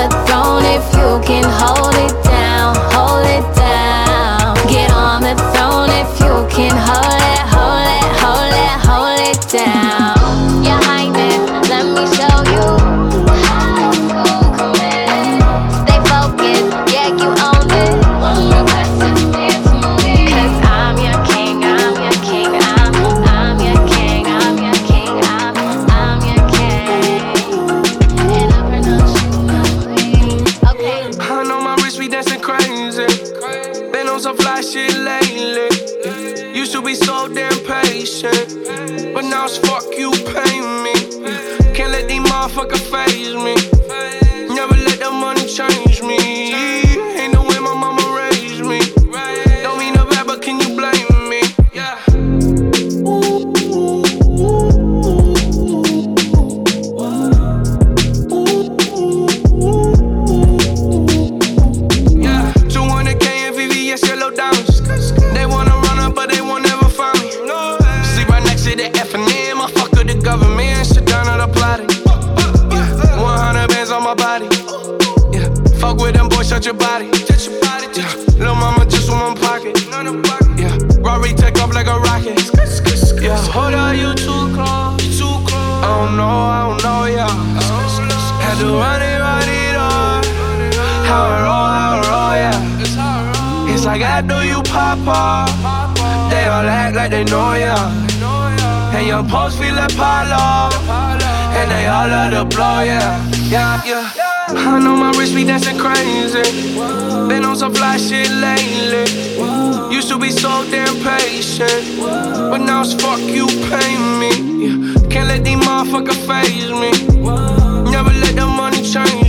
the throne if you can hold it down, hold it down. Get on the throne if you can hold like they know ya. And your post feel like Palo. And they all love to blow ya. Yeah, yeah. I know my wrist be dancing crazy. Been on some fly shit lately. Used to be so damn patient. But now it's fuck you, pay me. Can't let these motherfuckers faze me. Never let the money change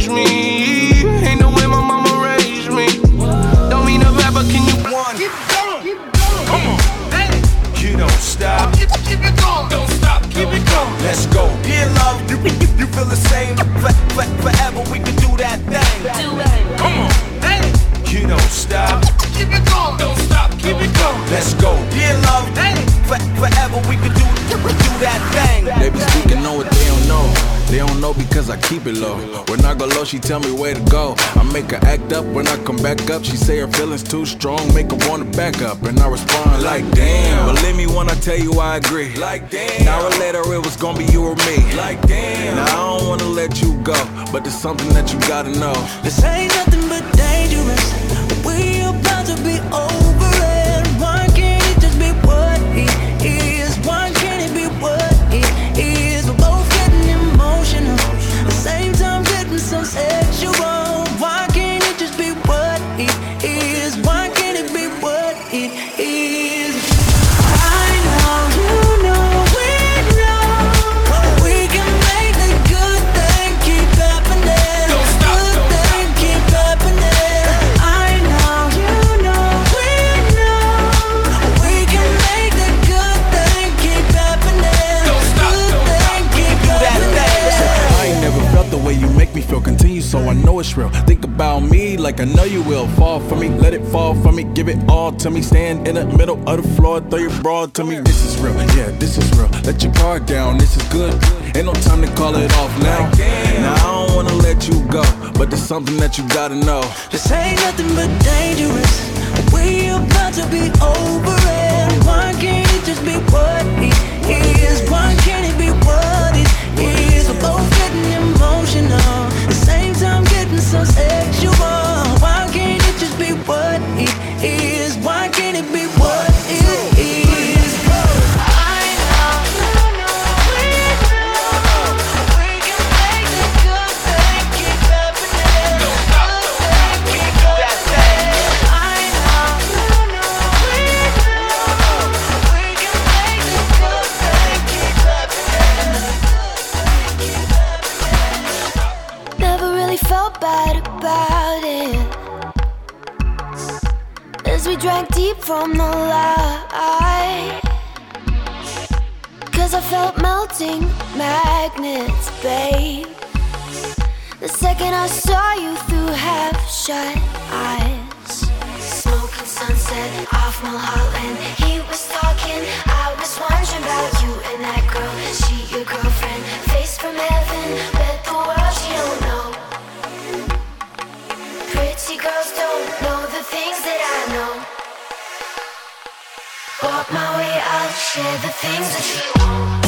stop. Keep, keep it going. Don't stop. Keep it going. Let's go. Dear love, you, you, feel the same. Forever we can do that thing. Do it. Come on. Hey. You don't stop. Keep it going. Don't stop. Keep it going. Let's go. Dear love, hey. forever we can do, do that thing. They don't know because I keep it low. When I go low, she tell me where to go. I make her act up when I come back up. She say her feelings too strong, make her wanna back up. And I respond like damn. Believe me when I tell you I agree. Like damn. Now or later, it was gonna be you or me. Like damn. Now I don't wanna let you go, but there's something that you gotta know. This ain't nothing but dangerous. it's real. Think about me like I know you will. Fall for me, let it fall for me, give it all to me. Stand in the middle of the floor, throw your bra to me. This is real, yeah, this is real. Let your guard down, this is good. Ain't no time to call it off now. Now I don't wanna let you go, but there's something that you gotta know. This ain't nothing but dangerous. We about to be over it. One can't just be what he is. One can't so sexual. From the light. Cause I felt melting magnets, babe. The second I saw you through half shut eyes. Smoking sunset off Mulholland. He was talking, I was wondering about you and that girl. She your girlfriend, face from heaven. Bet the world she don't know. Pretty girls don't know the things that I know. Walk my way, I'll share the things that you won't.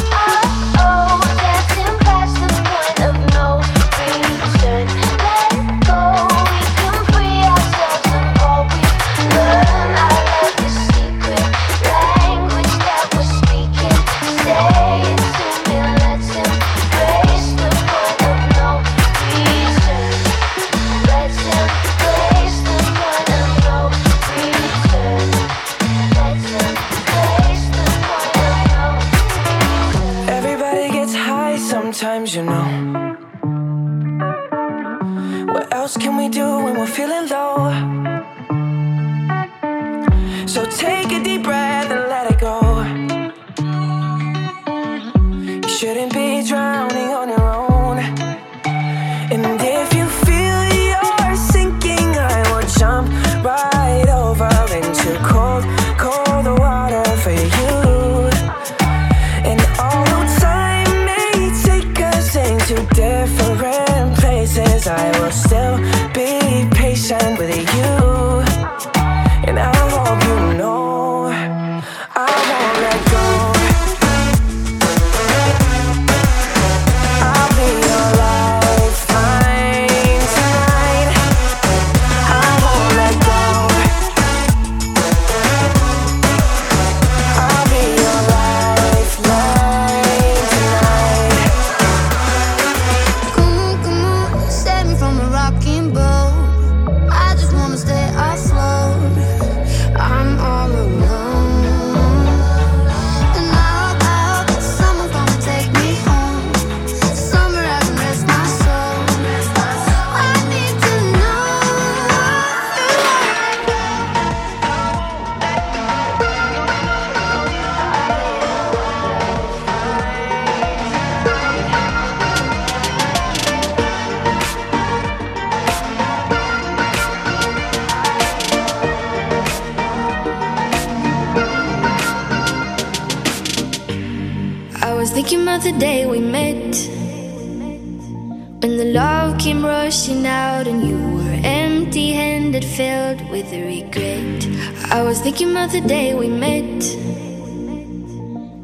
Was thinking about the day we met.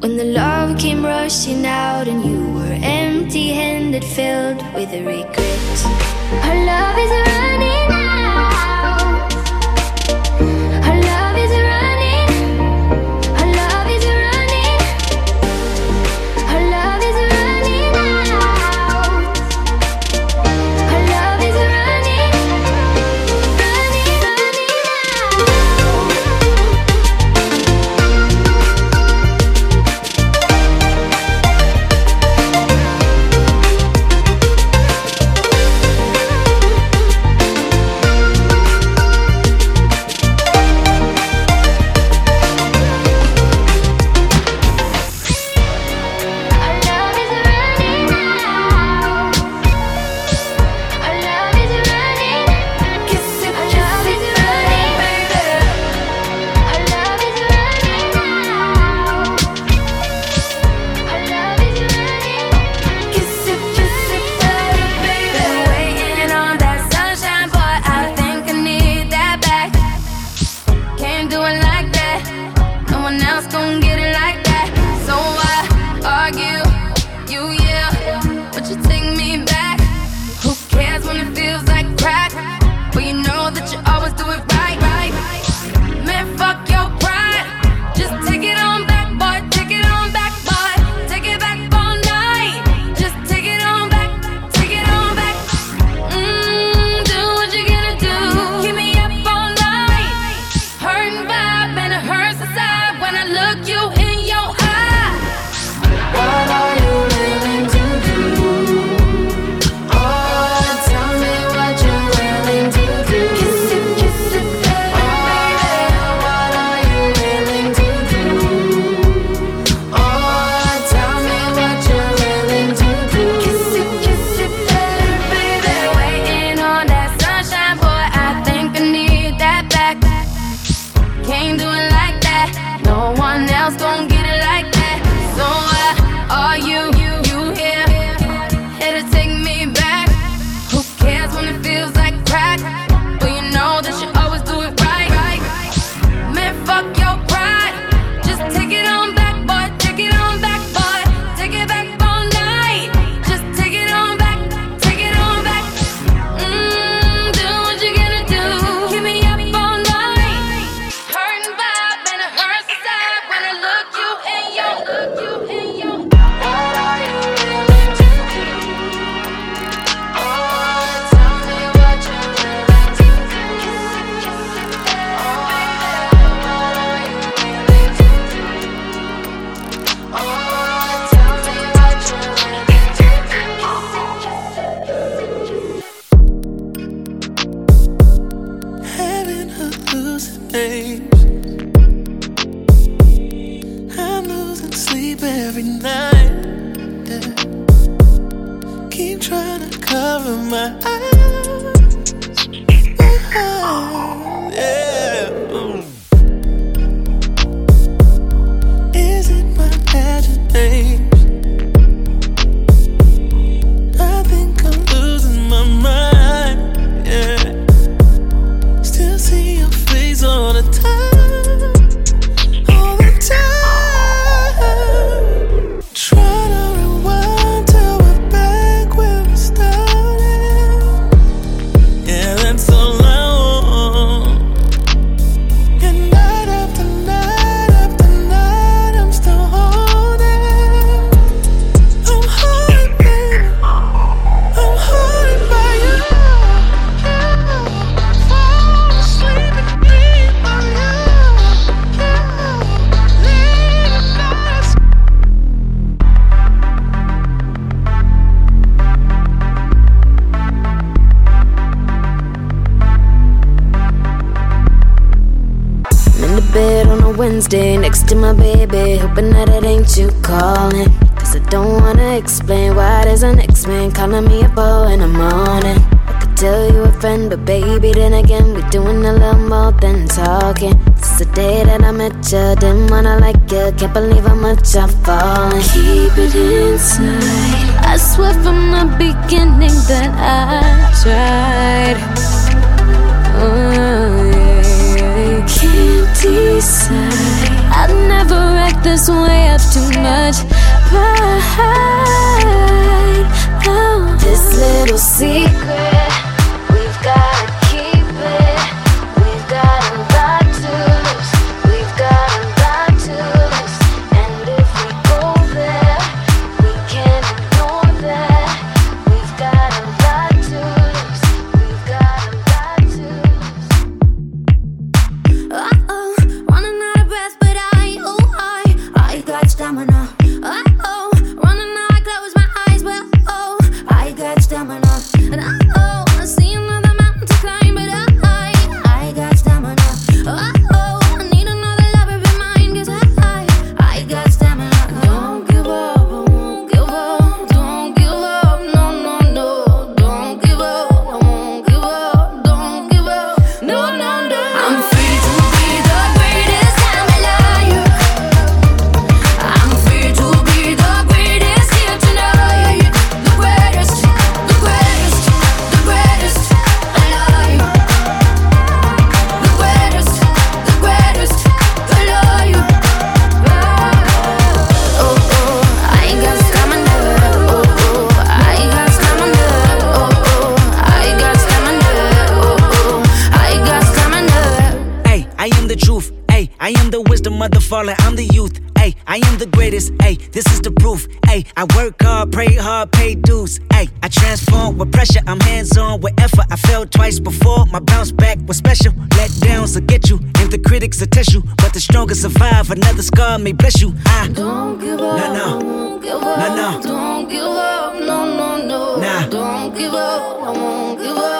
When the love came rushing out and you were empty handed, filled with regret. Our love is running out. but baby, then again, we're doing a little more than talking. Since the day that I met you, didn't wanna like you, can't believe how much I've fallen. Keep it inside. I swear from the beginning that I tried. Oh, yeah. Can't decide. I'd never act this way. I've too much pride. Oh, this little secret. The mother falling? I'm the youth. Ay, I am the greatest. Hey, this is the proof. Hey, I work hard, pray hard, pay dues. Hey, I transform with pressure. I'm hands on with effort. I fell twice before. My bounce back was special. Let downs will get you, and the critics will test you. But the strongest survive. Another scar may bless you. I don't give up. No, no. Don't give up. No, no. Don't give up. No, no, no. Nah. Don't give up. I won't give up.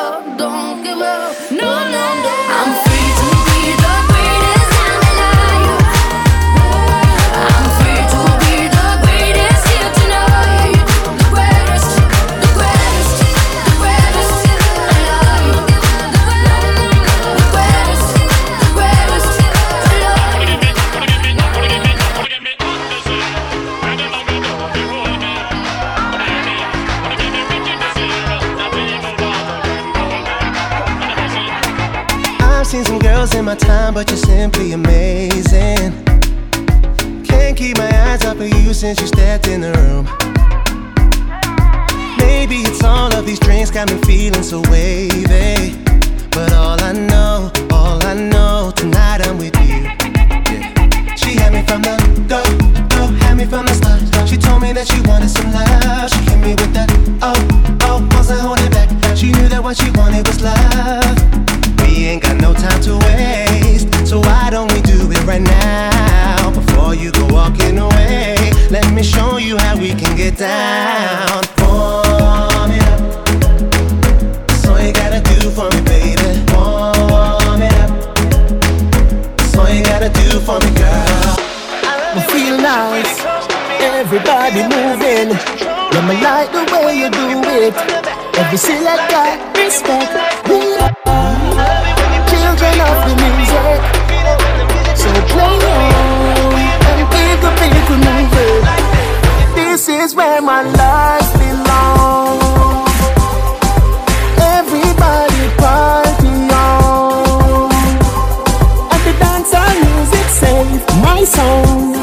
wasting my time, but you're simply amazing. Can't keep my eyes off of you since you stepped in the room. Maybe it's all of these drinks got me feeling so wavy. But all I know, all I know, tonight I'm with you. Yeah. She had me from the go, go had me from the start. She told me that she wanted some love. She hit me with that, oh, oh, wasn't holding back. She knew that what she wanted was love. We ain't got no time to waste. So why don't we do it right now? Before you go walking away, let me show you how we can get down. Warm it up. That's all you gotta do for me, baby. Warm it up. That's all you gotta do for me, girl. I feel nice. Everybody moving. Let me like the way you do it. Every single guy respect. We so play on and the This is where my life belongs. Everybody party on. Dance music save my soul.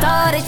started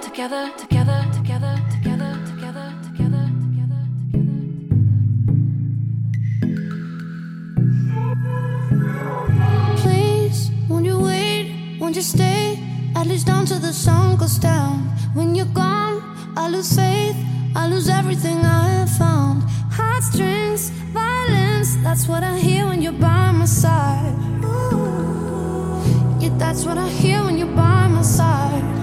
together, together, together, together, together, together, together, together. Please, won't you wait? Won't you stay? At least until the sun goes down. When you're gone, I lose faith. I lose everything I have found. Heartstrings, violence, that's what I hear when you're by my side. Yeah, that's what I hear when you're by my side.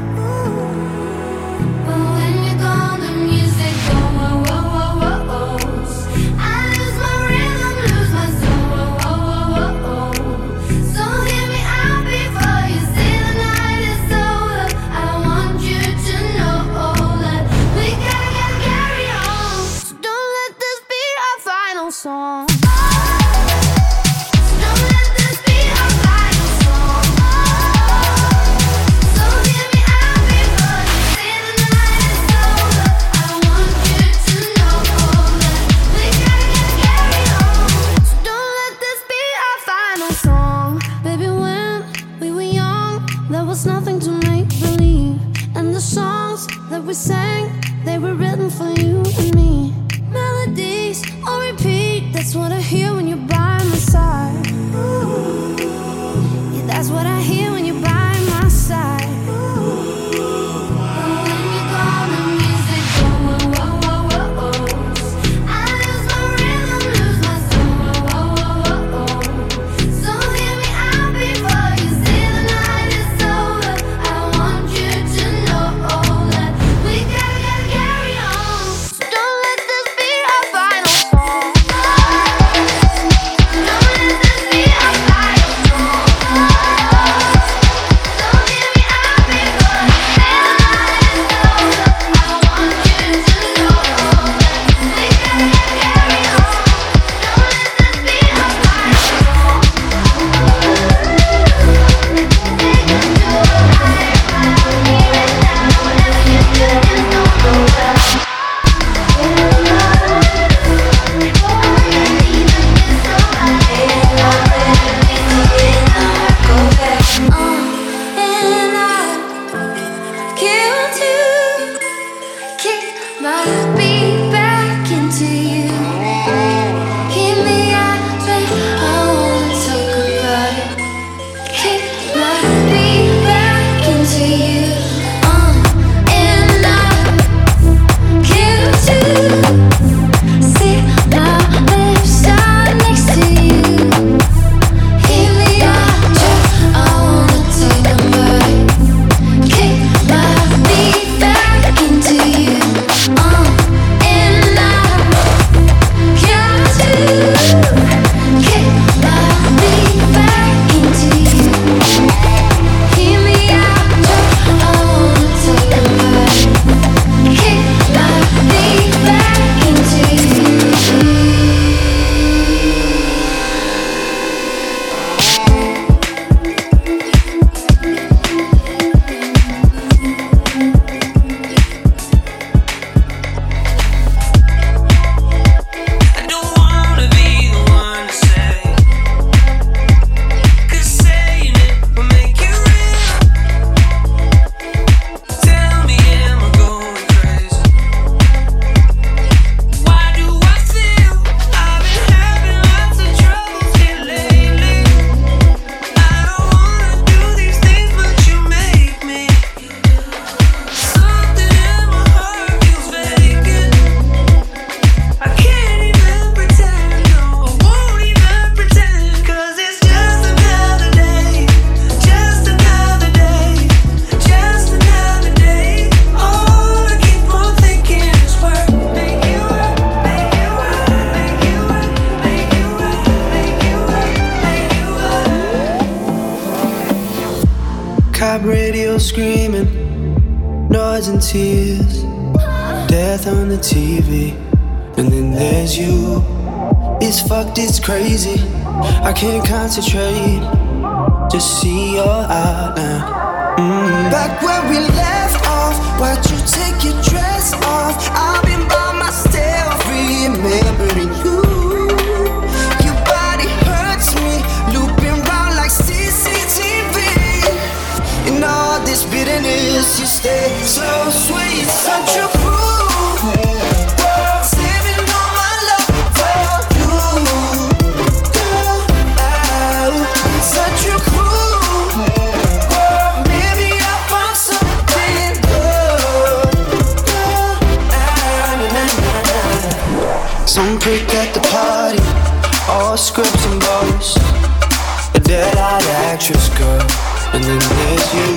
and there's you.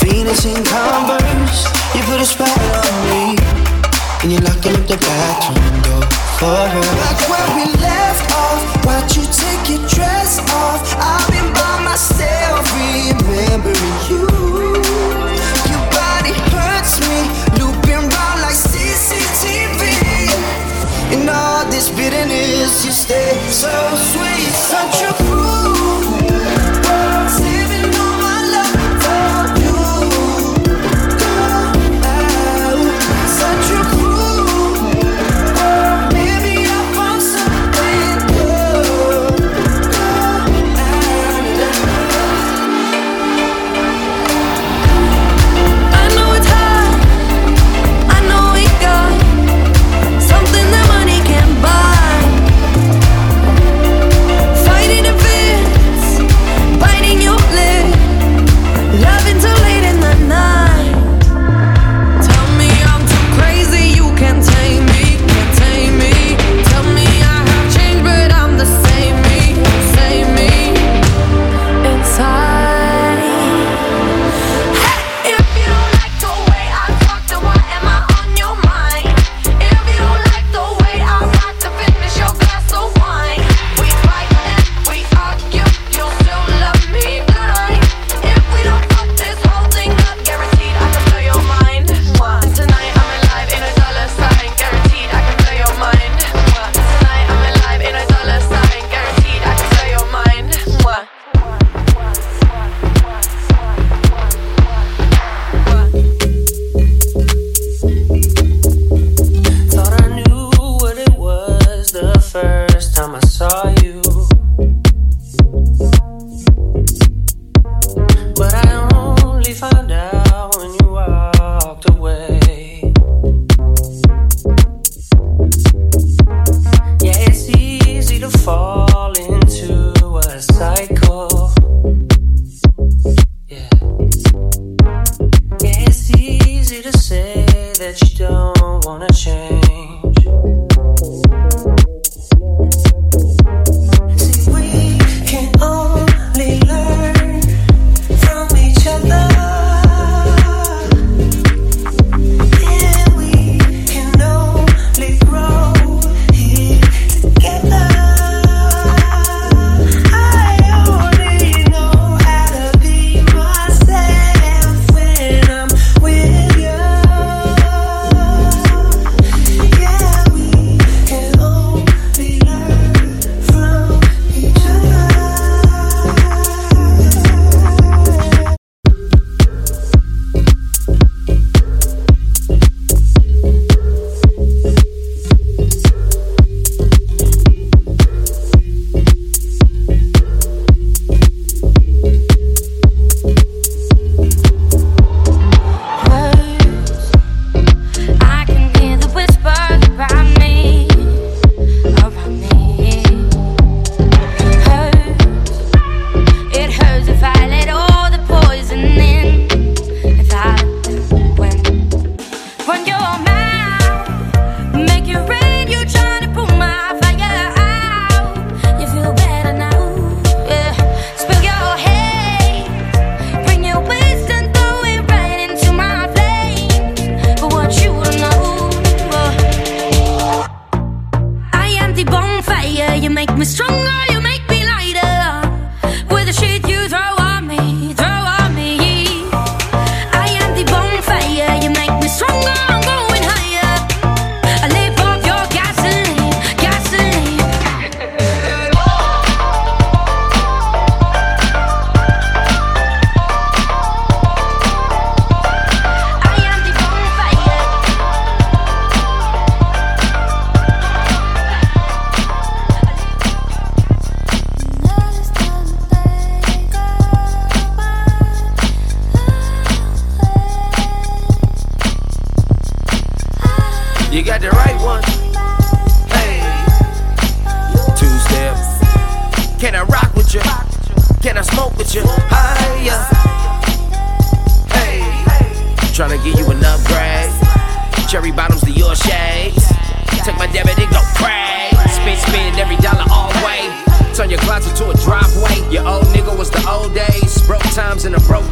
Venus in Converse, you put a spell on me. And you're locking up the bathroom door for her. Like where we left off, watch you take your dress off. I've been by myself, remembering you. Your body hurts me, looping round like CCTV. And all this bitterness, you stay so sweet, such a fool.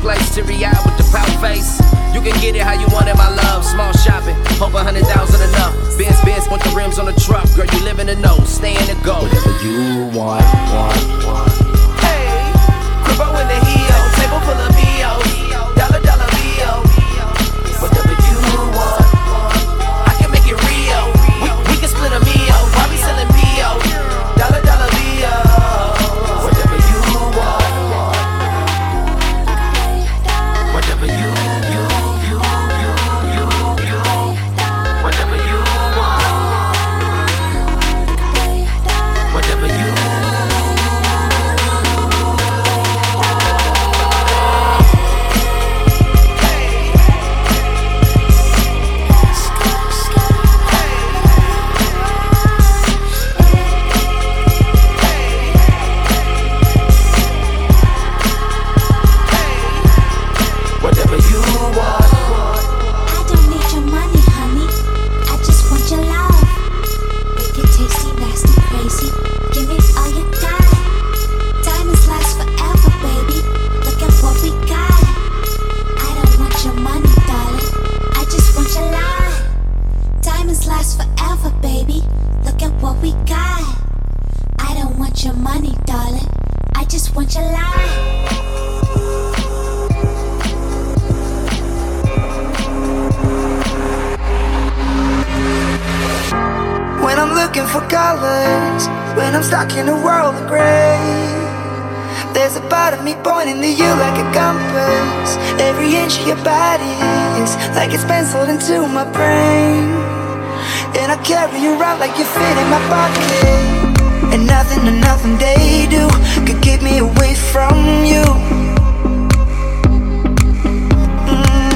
Place. Teary eye with the pout face. You can get it how you want it, my love. Small shopping. Hope a hundred thousand enough. Benz, Benz, put the rims on the truck. Girl, you live in the know. Stay in the go. Whatever you want, want, Every inch of your body is like it's penciled into my brain. And I carry you around like you fit in my pocket. And nothing and nothing they do could keep me away from you. Mm.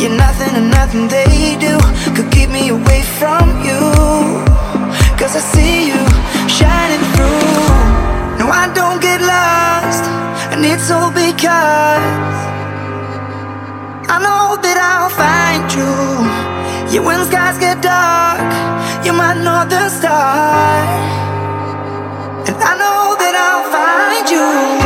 Yeah, nothing and nothing they do could keep me away from you. Cause I see you shining through. No, I don't get lost, and it's all because I know that I'll find you. Yeah, when skies get dark, you're my northern star. And I know that I'll find you,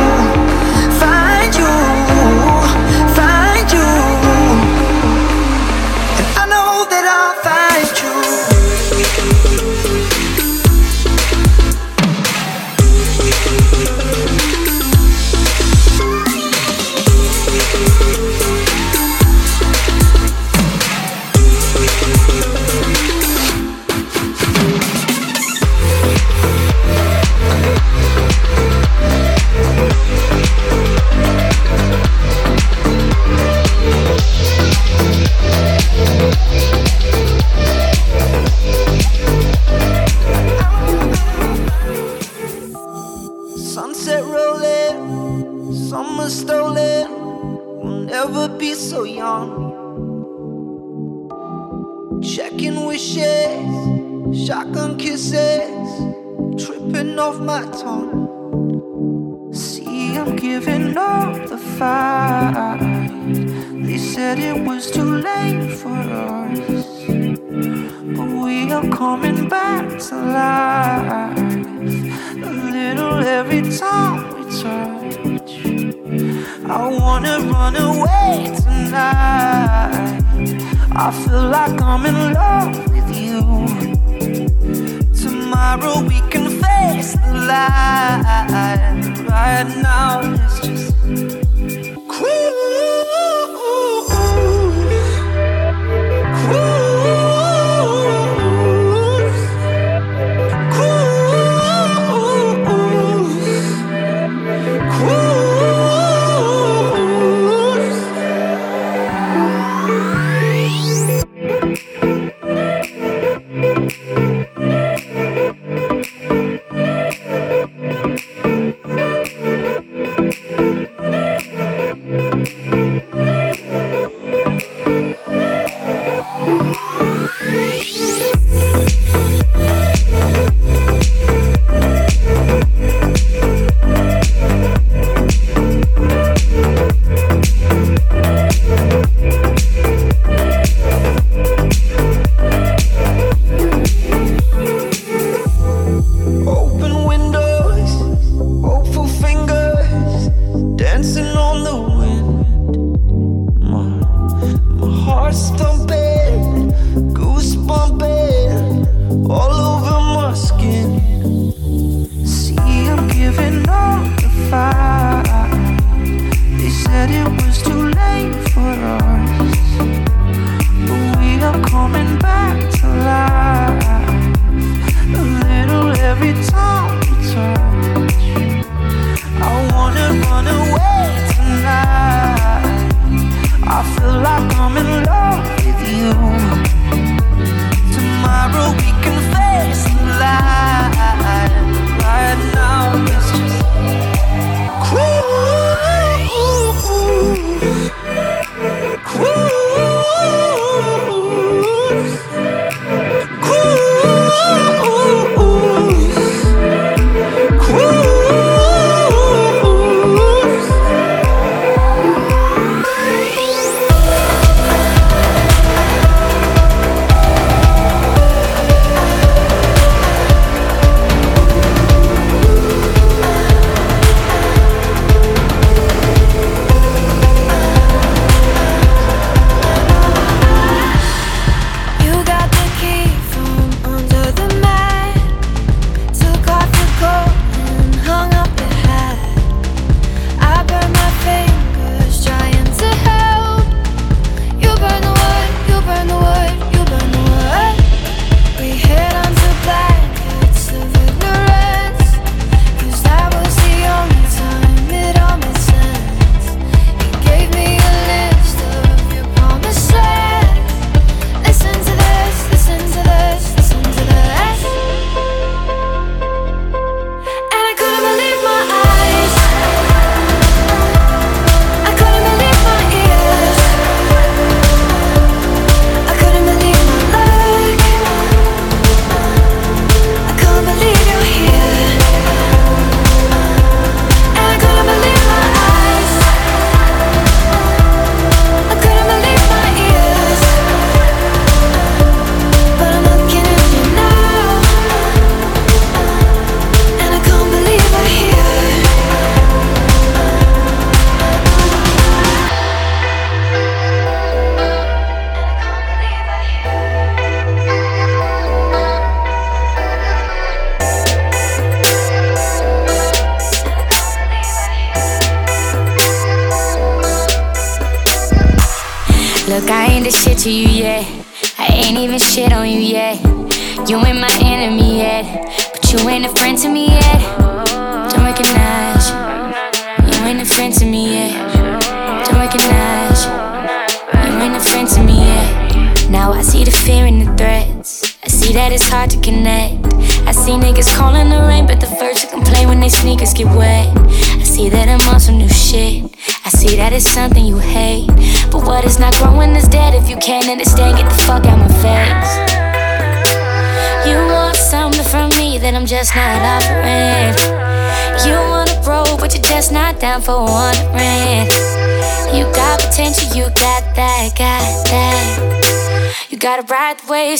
be. Checking wishes, shotgun kisses, tripping off my tongue. See, I'm giving up the fight. They said it was too late for us, but we are coming back to life. A little every time we touch. I wanna run away tonight. I feel like I'm in love with you. Tomorrow we can face the light. Right now it's just She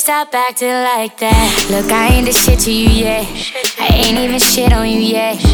stop acting like that. Look, I ain't the shit to you yet. I ain't even shit on you yet.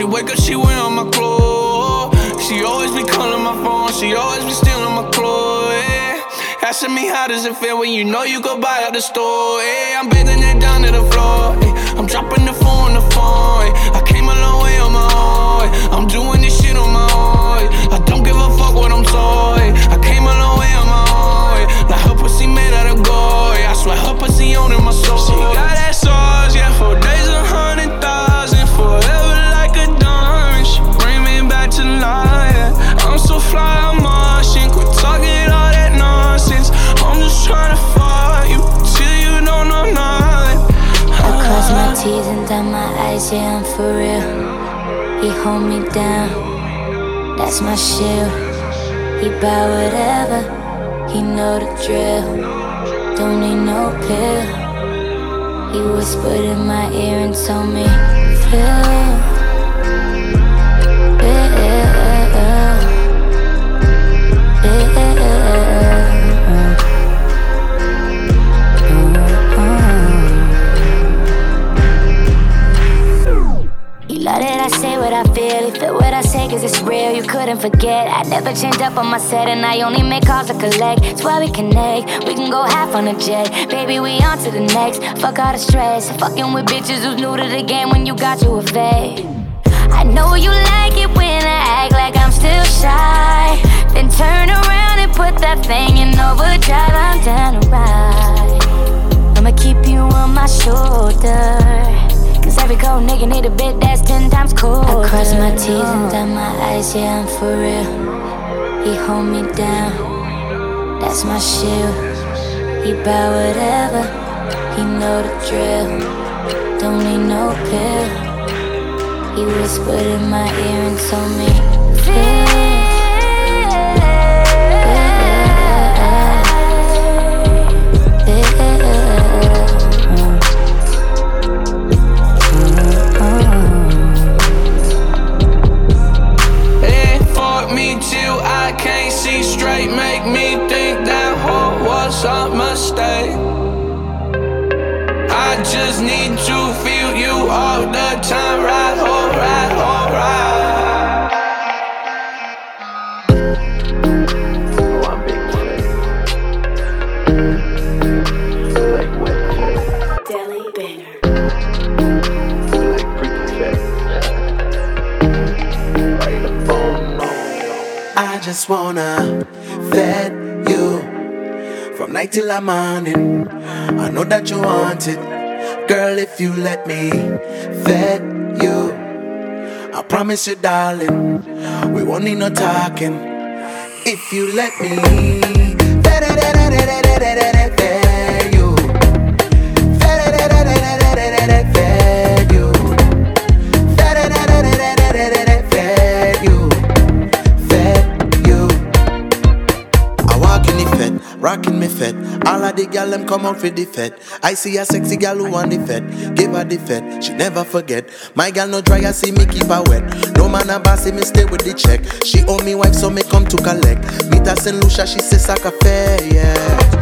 She wake up, she wear on my clothes. She always be calling my phone, she always be stealing my clothes. Yeah. Asking me how does it feel when you know you go buy at the store. Yeah. I'm bending it down to the floor. Yeah. I'm dropping the phone on the phone. Yeah. I came a long way on my own. Yeah. I'm doing this shit on my own. Yeah. I don't give a fuck what I'm told. Eh. I came a long way on my own. Eh. Like her pussy made out of gold. Eh. I swear her pussy owning my soul. She got that sauce, yeah. For days fly, I'm Martian. Quit talking all that nonsense. I'm just trying to find you till you know nothing. I cross my T's and dot my I's, yeah, I'm for real. He hold me down, that's my shield. He buy whatever, he know the drill. Don't need no pill. He whispered in my ear and told me, feel. I feel. You feel what I say cause it's real. You couldn't forget. I never change up on my set and I only make calls to collect. That's why we connect. We can go half on a jet. Baby, we on to the next. Fuck all the stress. Fucking with bitches who's new to the game when you got you a vet. I know you like it when I act like I'm still shy. Then turn around and put that thing in overdrive. I'm down to ride. I'ma keep you on my shoulder. Cause every cold nigga need a bit that's colder. I cross my T's and dot my eyes, yeah, I'm for real. He hold me down, that's my shield. He buy whatever, he know the drill. Don't need no pill. He whispered in my ear and told me, feel. Can't see straight. Make me think that hoe was a mistake. I just need to feel you all the time. Right, oh, alright, alright. Oh, just wanna fed you from night till the morning. I know that you want it, girl. If you let me fed you, I promise you, darling, we won't need no talking. If you let me fed. All of the gal them come out for the fed. I see a sexy gal who want the fed. Give her the fed, she never forget. My gal no dry, I see me keep her wet. No man a bossy, me stay with the check. She owe me wife, so me come to collect. Meet her St. Lucia, she say saca fair, yeah.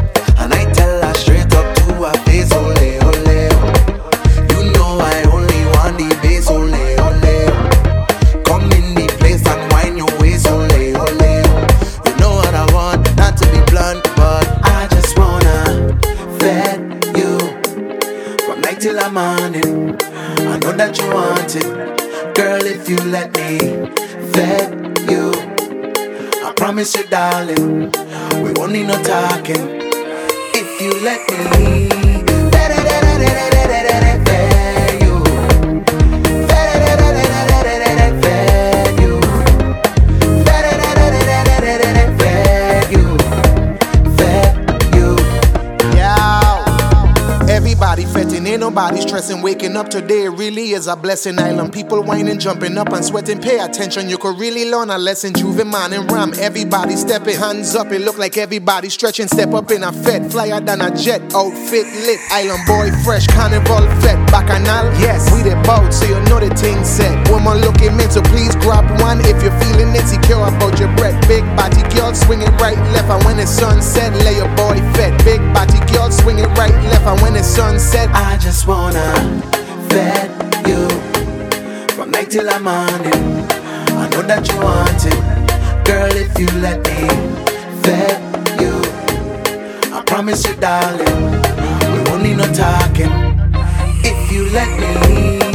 That you want it, girl. If you let me vet you, I promise you, darling, we won't need no talking. If you let me vet you, nobody stressing. Waking up today really is a blessing. Island people whining, jumping up and sweating. Pay attention, you could really learn a lesson. Juve man and Ram, everybody stepping. Hands up, it look like everybody stretching. Step up in a fed, flyer than a jet. Outfit lit, island boy fresh, carnival fed. Bacchanal, yes, we the boat, so you know the thing set. Woman looking meant so please grab one if you're feeling insecure about your breath. Big body girl swinging right, left, and when the sun set, lay your boy fed. Big body girl swinging right, left, and when the sun set, I just wanna vet you from night till the morning. I know that you want it, girl. If you let me vet you, I promise you, darling, we won't need no talking. If you let me